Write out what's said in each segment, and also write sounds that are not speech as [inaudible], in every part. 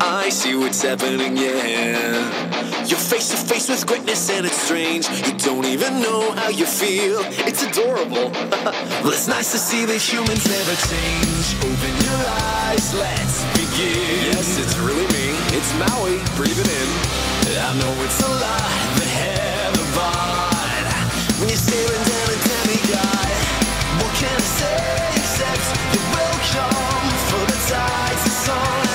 I see what's happening, yeah. You're face to face with greatness and it's strange. You don't even know how you feel. It's adorable. [laughs] well, it's nice to see that humans never change. Open your eyes, let's begin. Yes, it's really me. It's Maui. Breathe it in. I know it's a lie, but heaven bod. When you're staring down a demigod, what can I say except you're welcome for the tides, the sun,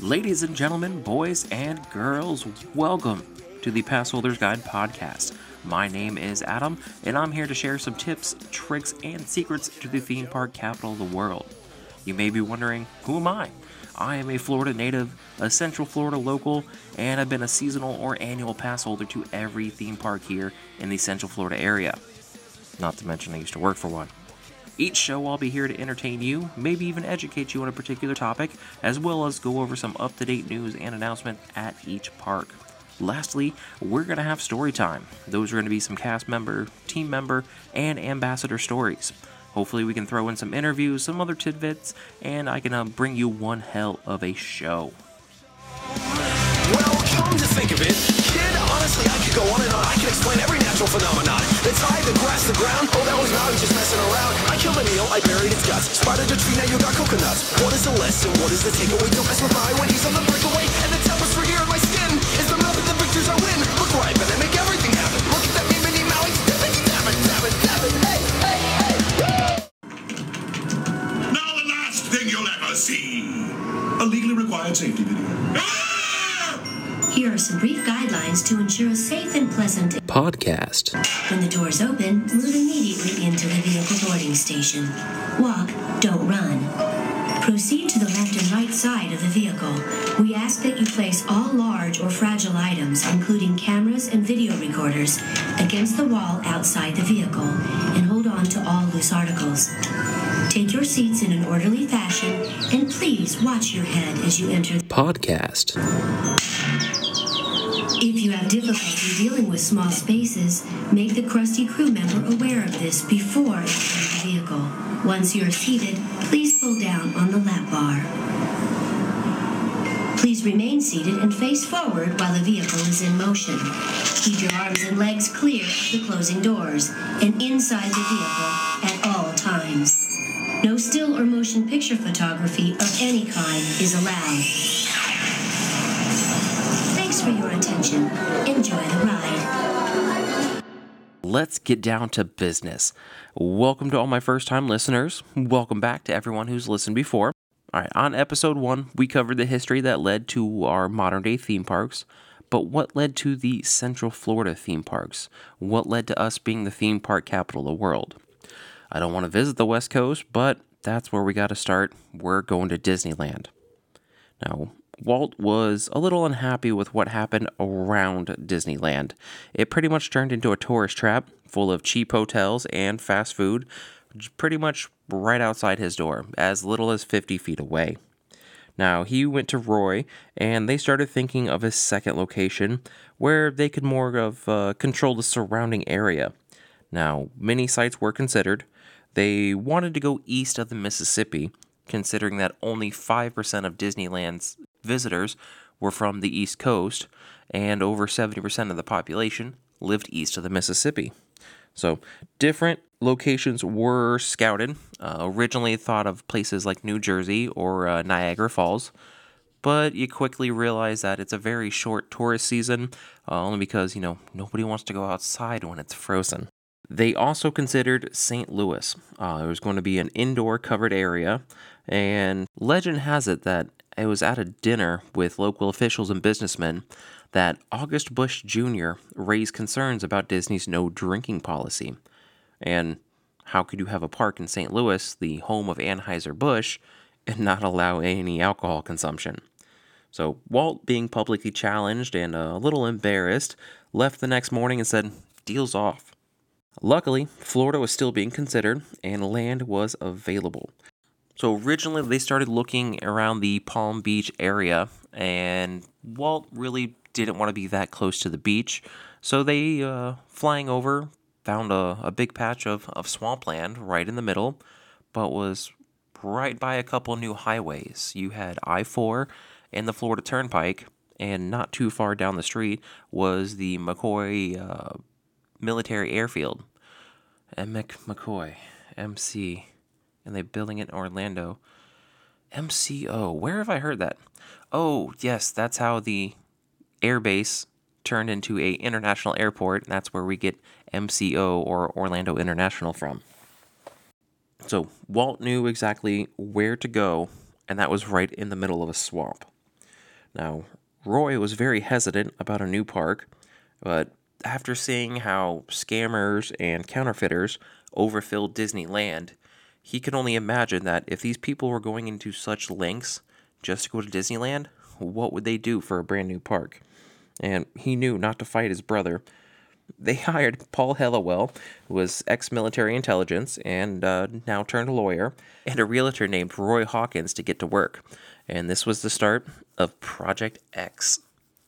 Ladies and gentlemen, boys and girls, welcome to the Passholders Guide podcast. My name is Adam, and I'm here to share some tips, tricks, and secrets to the theme park capital of the world. You may be wondering, who am I? I am a Florida native, a Central Florida local, and I've been a seasonal or annual pass holder to every theme park here in the Central Florida area. Not to mention, I used to work for one. Each show, I'll be here to entertain you, maybe even educate you on a particular topic, as well as go over some up to date news and announcement at each park. Lastly, we're going to have story time. Those are going to be some cast member, team member, and ambassador stories. Hopefully, we can throw in some interviews, some other tidbits, and I can uh, bring you one hell of a show. Come to think of it, kid, honestly, I could go on and on. I can explain every natural phenomenon. The tide, the grass, the ground. Oh, that was Maui just messing around. I killed an eel, I buried its guts. Spidered a tree, now you got coconuts. What is the lesson? What is the takeaway? Don't mess with my when he's on the breakaway. And the tapestry here in my skin is the map of the victors I win. Look where I've been, I make everything happen. Look at that me, mini Maui. Damn it, damn it, damn it, damn it. Hey, hey, hey, woo! Now the last thing you'll ever see. A legally required safety video. Here are some brief guidelines to ensure a safe and pleasant. Podcast. When the doors open, move immediately into the vehicle boarding station. Walk, don't run. Proceed to the left and right side of the vehicle. We ask that you place all large or fragile items, including cameras and video recorders, against the wall outside the vehicle and hold on to all loose articles. Take your seats in an orderly fashion and please watch your head as you enter the Podcast. If you have difficulty dealing with small spaces, make the crusty crew member aware of this before entering the vehicle. Once you are seated, please pull down on the lap bar. Please remain seated and face forward while the vehicle is in motion. Keep your arms and legs clear of the closing doors and inside the vehicle at all times. No still or motion picture photography of any kind is allowed. Thanks for your attention. Enjoy the ride. Let's get down to business. Welcome to all my first time listeners. Welcome back to everyone who's listened before. All right, on episode one, we covered the history that led to our modern day theme parks, but what led to the Central Florida theme parks? What led to us being the theme park capital of the world? I don't want to visit the West Coast, but that's where we got to start. We're going to Disneyland. Now, Walt was a little unhappy with what happened around Disneyland. It pretty much turned into a tourist trap full of cheap hotels and fast food, pretty much right outside his door, as little as 50 feet away. Now, he went to Roy, and they started thinking of a second location where they could more of uh, control the surrounding area. Now, many sites were considered. They wanted to go east of the Mississippi, considering that only 5% of Disneyland's visitors were from the East Coast, and over 70% of the population lived east of the Mississippi. So, different locations were scouted. Uh, originally thought of places like New Jersey or uh, Niagara Falls, but you quickly realize that it's a very short tourist season, uh, only because, you know, nobody wants to go outside when it's frozen. They also considered St. Louis. Uh, it was going to be an indoor covered area, and legend has it that it was at a dinner with local officials and businessmen that August Busch Jr. raised concerns about Disney's no drinking policy. And how could you have a park in St. Louis, the home of Anheuser-Busch, and not allow any alcohol consumption? So Walt, being publicly challenged and a little embarrassed, left the next morning and said, Deal's off. Luckily, Florida was still being considered and land was available. So originally they started looking around the Palm Beach area, and Walt really didn't want to be that close to the beach, so they uh, flying over found a, a big patch of, of swampland right in the middle, but was right by a couple new highways. You had I 4 and the Florida Turnpike, and not too far down the street was the McCoy uh, Military Airfield. And McCoy, MC, and they're building it in Orlando. MCO, where have I heard that? Oh, yes, that's how the airbase turned into a international airport. And that's where we get MCO or Orlando International from. So Walt knew exactly where to go, and that was right in the middle of a swamp. Now, Roy was very hesitant about a new park, but after seeing how scammers and counterfeiters overfilled Disneyland, he could only imagine that if these people were going into such lengths just to go to Disneyland, what would they do for a brand new park? And he knew not to fight his brother. They [laughs] hired Paul Helliwell, who was ex military intelligence and uh, now turned lawyer, and a realtor named Roy Hawkins to get to work. And this was the start of Project X.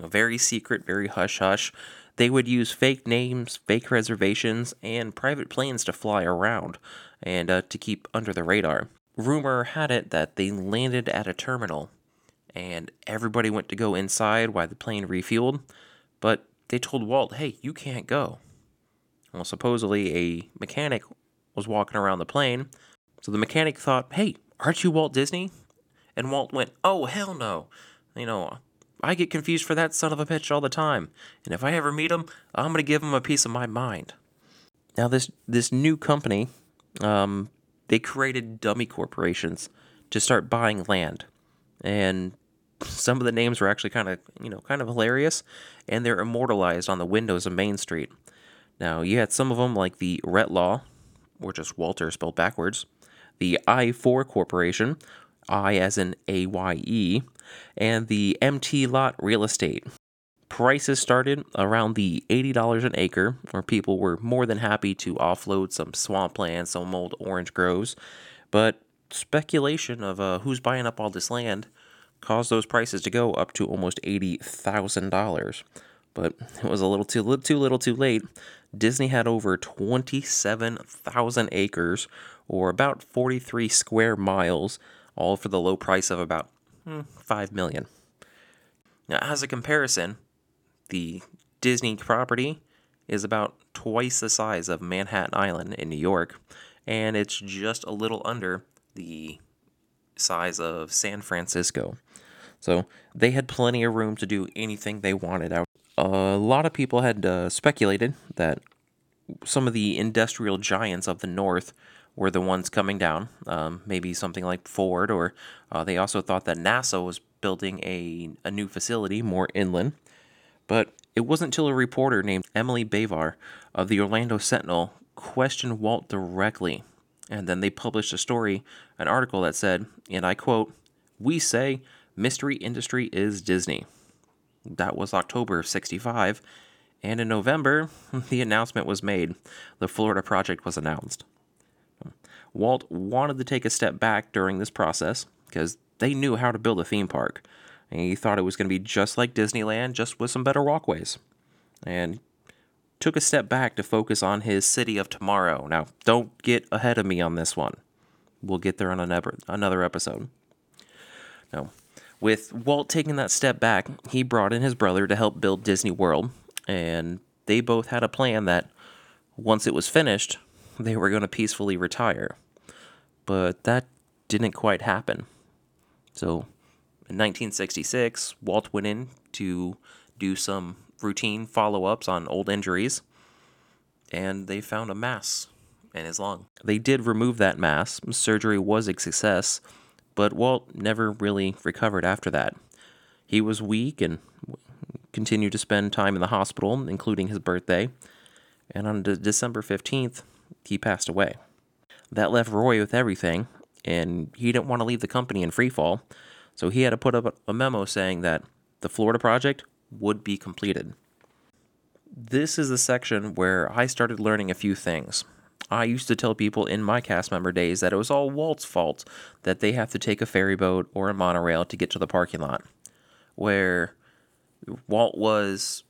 A very secret, very hush hush. They would use fake names, fake reservations, and private planes to fly around and uh, to keep under the radar. Rumor had it that they landed at a terminal and everybody went to go inside while the plane refueled, but they told Walt, hey, you can't go. Well, supposedly a mechanic was walking around the plane, so the mechanic thought, hey, aren't you Walt Disney? And Walt went, oh, hell no. You know, I get confused for that son of a bitch all the time, and if I ever meet him, I'm going to give him a piece of my mind. Now, this, this new company, um, they created dummy corporations to start buying land. And some of the names were actually kind of, you know, kind of hilarious, and they're immortalized on the windows of Main Street. Now, you had some of them like the Retlaw, or just Walter spelled backwards, the I 4 Corporation, I as in A Y E, and the M.T. Lott Real Estate. Prices started around the $80 an acre, where people were more than happy to offload some swampland, some old orange groves. But speculation of uh, who's buying up all this land caused those prices to go up to almost $80,000. But it was a little too, little too little too late. Disney had over 27,000 acres, or about 43 square miles, all for the low price of about hmm, 5 million. Now, as a comparison, the Disney property is about twice the size of Manhattan Island in New York, and it's just a little under the size of San Francisco. So they had plenty of room to do anything they wanted out. A lot of people had uh, speculated that some of the industrial giants of the north were the ones coming down. Um, maybe something like Ford, or uh, they also thought that NASA was building a, a new facility more inland. But it wasn't until a reporter named Emily Bavar of the Orlando Sentinel questioned Walt directly. And then they published a story, an article that said, and I quote, We say Mystery Industry is Disney. That was October of 65, and in November, [laughs] the announcement was made. The Florida project was announced. Walt wanted to take a step back during this process because they knew how to build a theme park. And he thought it was going to be just like Disneyland, just with some better walkways. And took a step back to focus on his city of tomorrow. Now, don't get ahead of me on this one. We'll get there on another episode. No, with Walt taking that step back, he brought in his brother to help build Disney World, and they both had a plan that once it was finished, they were going to peacefully retire. But that didn't quite happen. So, in 1966, Walt went in to do some routine follow ups on old injuries, and they found a mass in his lung. They did remove that mass. Surgery was a success, but Walt never really recovered after that. He was weak and continued to spend time in the hospital, including his birthday, and on de- December 15th, he passed away. That left Roy with everything, and he didn't want to leave the company in free fall, so he had to put up a memo saying that the Florida project would be completed. This is the section where I started learning a few things. I used to tell people in my cast member days that it was all Walt's fault that they have to take a ferry boat or a monorail to get to the parking lot. Where Walt was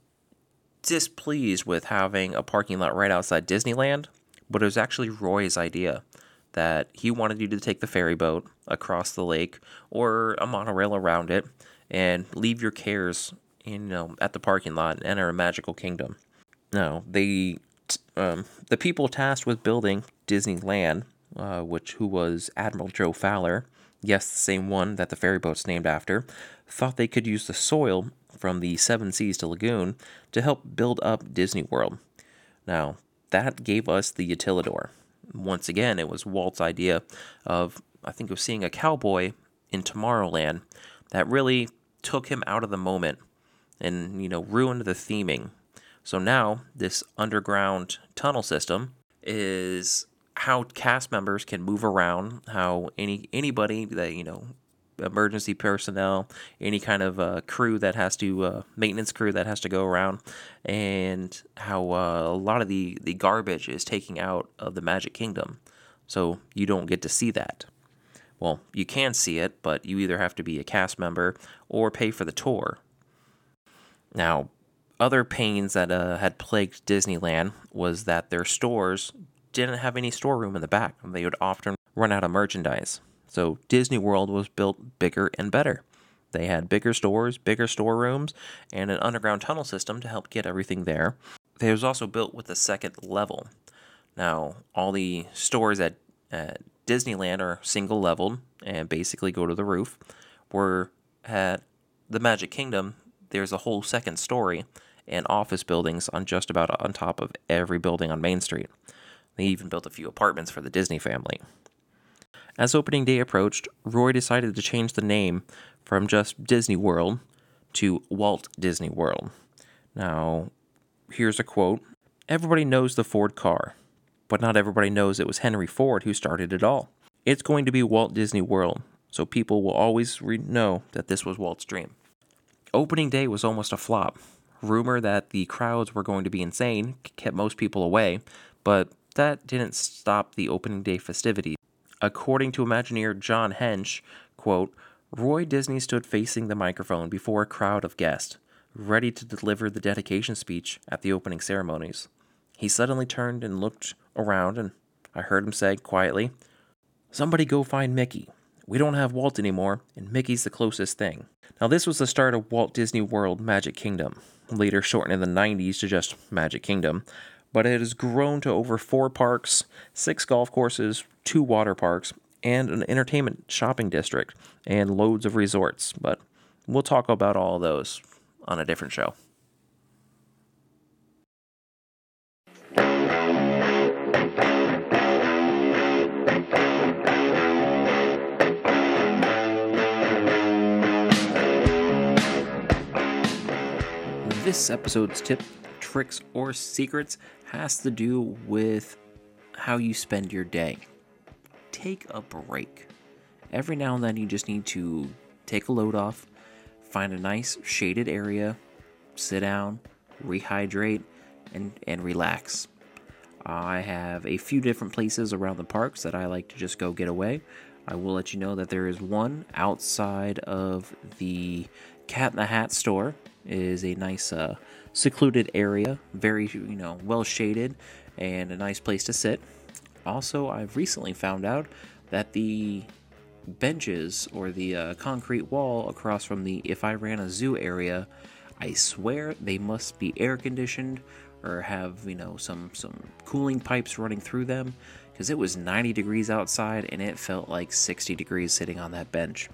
displeased with having a parking lot right outside Disneyland, but it was actually Roy's idea that he wanted you to take the ferry boat across the lake or a monorail around it and leave your cares, you know, at the parking lot and enter a magical kingdom. Now, they um, the people tasked with building Disneyland, uh, which who was Admiral Joe Fowler, yes, the same one that the ferry boat's named after, thought they could use the soil from the Seven Seas to Lagoon to help build up Disney World. Now, that gave us the Utilidor. Once again, it was Walt's idea of, I think, of seeing a cowboy in Tomorrowland that really took him out of the moment and, you know, ruined the theming. So now, this underground tunnel system is how cast members can move around, how any anybody that you know emergency personnel, any kind of uh, crew that has to uh, maintenance crew that has to go around, and how uh, a lot of the the garbage is taking out of the Magic Kingdom, so you don't get to see that. Well, you can see it, but you either have to be a cast member or pay for the tour. Now, other pains that uh, had plagued Disneyland was that their stores didn't have any storeroom in the back. They would often run out of merchandise. So Disney World was built bigger and better. They had bigger stores, bigger storerooms, and an underground tunnel system to help get everything there. They was also built with a second level. Now, all the stores at, at Disneyland are single leveled and basically go to the roof. Where at the Magic Kingdom, there's a whole second story and office buildings on just about on top of every building on Main Street. They even built a few apartments for the Disney family. As opening day approached, Roy decided to change the name from just Disney World to Walt Disney World. Now, here's a quote Everybody knows the Ford car, but not everybody knows it was Henry Ford who started it all. It's going to be Walt Disney World, so people will always re- know that this was Walt's dream. Opening day was almost a flop. Rumor that the crowds were going to be insane kept most people away, but that didn't stop the opening day festivities. According to Imagineer John Hench, quote, Roy Disney stood facing the microphone before a crowd of guests, ready to deliver the dedication speech at the opening ceremonies. He suddenly turned and looked around, and I heard him say quietly, Somebody go find Mickey. We don't have Walt anymore, and Mickey's the closest thing. Now, this was the start of Walt Disney World Magic Kingdom, later shortened in the 90s to just Magic Kingdom, but it has grown to over four parks, six golf courses, two water parks, and an entertainment shopping district, and loads of resorts. But we'll talk about all those on a different show. This episode's tip, tricks, or secrets has to do with how you spend your day. Take a break. Every now and then, you just need to take a load off, find a nice shaded area, sit down, rehydrate, and, and relax. I have a few different places around the parks that I like to just go get away. I will let you know that there is one outside of the Cat in the Hat store. It is a nice uh, secluded area, very you know well shaded, and a nice place to sit. Also, I've recently found out that the benches or the uh, concrete wall across from the If I Ran a Zoo area, I swear they must be air conditioned or have you know some some cooling pipes running through them because it was 90 degrees outside and it felt like 60 degrees sitting on that bench.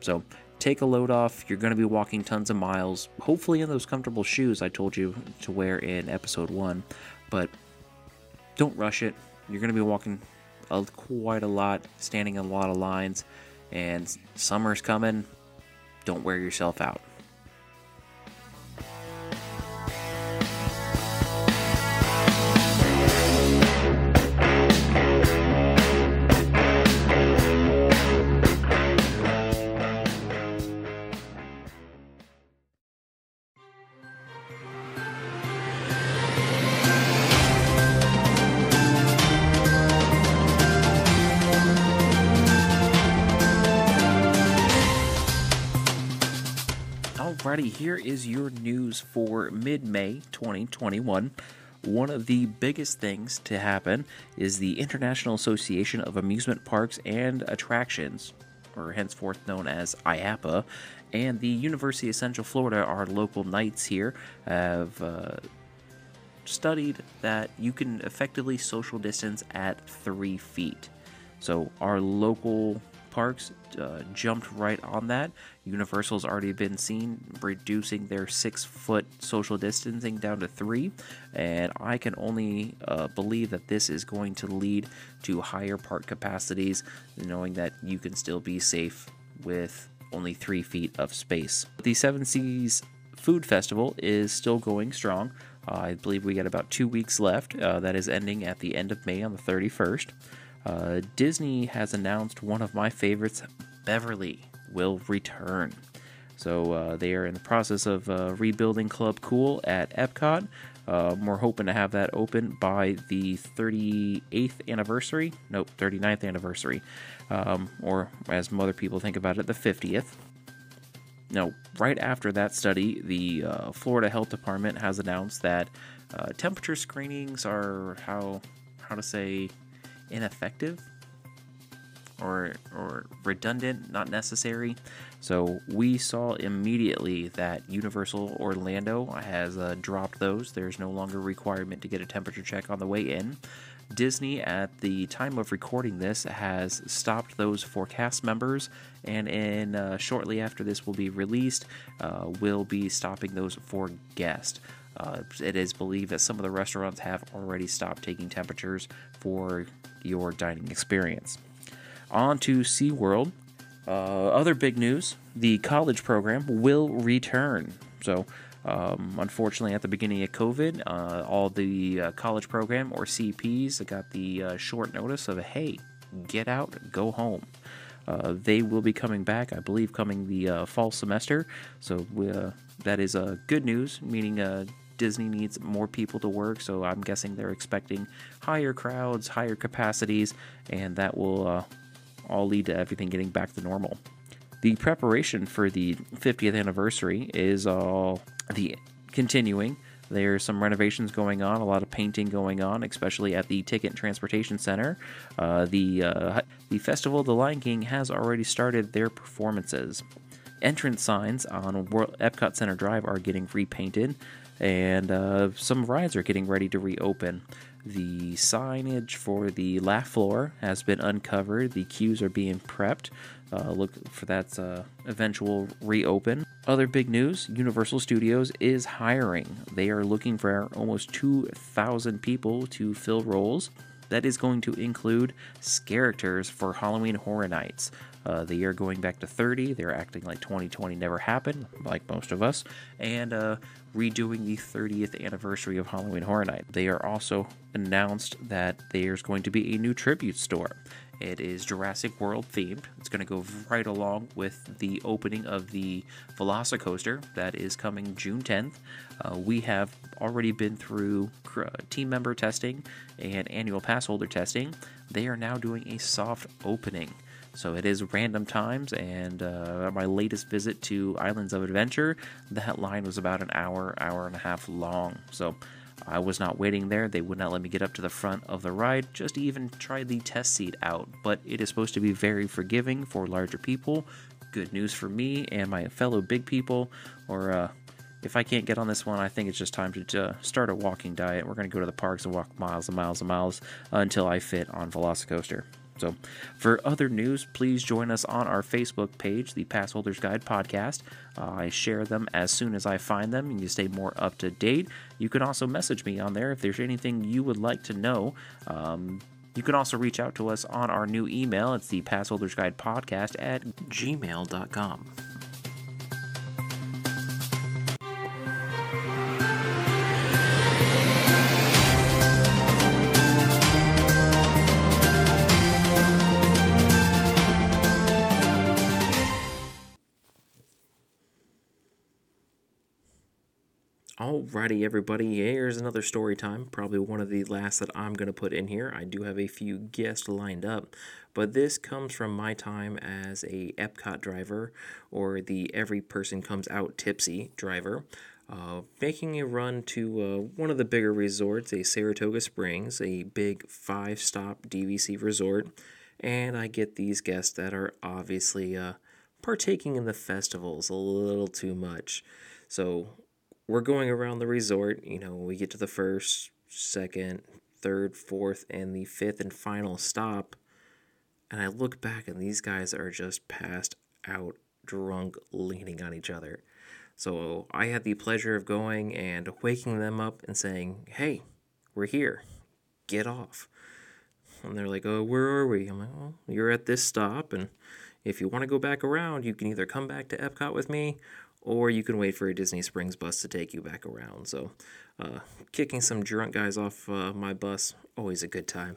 So take a load off. You're going to be walking tons of miles, hopefully in those comfortable shoes I told you to wear in episode one. But don't rush it. You're going to be walking a, quite a lot, standing in a lot of lines, and summer's coming. Don't wear yourself out. Alrighty, here is your news for mid May 2021. One of the biggest things to happen is the International Association of Amusement Parks and Attractions, or henceforth known as IAAPA, and the University of Central Florida, our local knights here, have uh, studied that you can effectively social distance at three feet. So our local parks uh, jumped right on that. Universal's already been seen reducing their six foot social distancing down to three, and I can only uh, believe that this is going to lead to higher park capacities, knowing that you can still be safe with only three feet of space. The Seven Seas Food Festival is still going strong. Uh, I believe we got about two weeks left. Uh, that is ending at the end of May on the 31st. Uh, Disney has announced one of my favorites, Beverly, will return. So uh, they are in the process of uh, rebuilding Club Cool at Epcot. Um, we're hoping to have that open by the 38th anniversary. Nope, 39th anniversary. Um, or as other people think about it, the 50th. Now, right after that study, the uh, Florida Health Department has announced that uh, temperature screenings are how how to say ineffective or or redundant, not necessary. So we saw immediately that Universal Orlando has uh, dropped those. There's no longer requirement to get a temperature check on the way in. Disney, at the time of recording this, has stopped those for cast members, and in uh, shortly after this will be released, uh, will be stopping those for guests. Uh, it is believed that some of the restaurants have already stopped taking temperatures for your dining experience. On to SeaWorld. Uh, other big news the college program will return. So, um, unfortunately, at the beginning of COVID, uh, all the uh, college program or CPs got the uh, short notice of, hey, get out, go home. Uh, they will be coming back, I believe, coming the uh, fall semester. So uh, that is good news, meaning Disney needs more people to work. So I'm guessing they're expecting higher crowds, higher capacities, and that will uh, all lead to everything getting back to normal. The preparation for the 50th anniversary is all the continuing. There's some renovations going on, a lot of painting going on, especially at the Ticket and Transportation Center. Uh, the uh, the Festival the Lion King has already started their performances. Entrance signs on World, Epcot Center Drive are getting repainted, and uh, some rides are getting ready to reopen. The signage for the laugh floor has been uncovered. The queues are being prepped. Uh, look for that uh, eventual reopen. Other big news Universal Studios is hiring. They are looking for almost 2,000 people to fill roles. That is going to include characters for Halloween Horror Nights. Uh, the year going back to 30, they're acting like 2020 never happened, like most of us, and uh, redoing the 30th anniversary of Halloween Horror Night. They are also announced that there's going to be a new tribute store. It is Jurassic World themed. It's going to go right along with the opening of the Velocicoaster that is coming June 10th. Uh, we have already been through team member testing and annual pass holder testing. They are now doing a soft opening. So it is random times, and uh, my latest visit to Islands of Adventure, that line was about an hour, hour and a half long. So I was not waiting there. They would not let me get up to the front of the ride just to even try the test seat out. But it is supposed to be very forgiving for larger people. Good news for me and my fellow big people. Or uh, if I can't get on this one, I think it's just time to uh, start a walking diet. We're going to go to the parks and walk miles and miles and miles until I fit on Velocicoaster. So, for other news, please join us on our Facebook page, the Passholders Guide Podcast. Uh, I share them as soon as I find them, and you stay more up to date. You can also message me on there if there's anything you would like to know. Um, you can also reach out to us on our new email. It's the Passholders Guide Podcast at gmail.com. Alrighty, everybody, here's another story time. Probably one of the last that I'm going to put in here. I do have a few guests lined up, but this comes from my time as a Epcot driver or the Every Person Comes Out Tipsy driver. Uh, making a run to uh, one of the bigger resorts, a Saratoga Springs, a big five stop DVC resort. And I get these guests that are obviously uh, partaking in the festivals a little too much. So we're going around the resort. You know, we get to the first, second, third, fourth, and the fifth and final stop. And I look back, and these guys are just passed out, drunk, leaning on each other. So I had the pleasure of going and waking them up and saying, Hey, we're here. Get off. And they're like, Oh, where are we? I'm like, Well, you're at this stop. And if you want to go back around, you can either come back to Epcot with me or you can wait for a Disney Springs bus to take you back around. So, uh, kicking some drunk guys off uh, my bus, always a good time.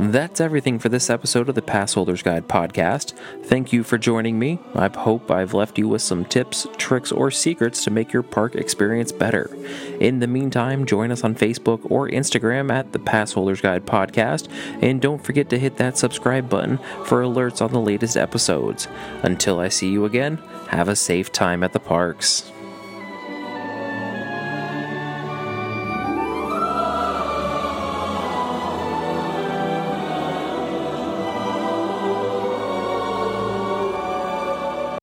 That's everything for this episode of the Passholders Guide podcast. Thank you for joining me. I hope I've left you with some tips, tricks, or secrets to make your park experience better. In the meantime, join us on Facebook or Instagram at the Passholders Guide podcast, and don't forget to hit that subscribe button for alerts on the latest episodes. Until I see you again, have a safe time at the parks.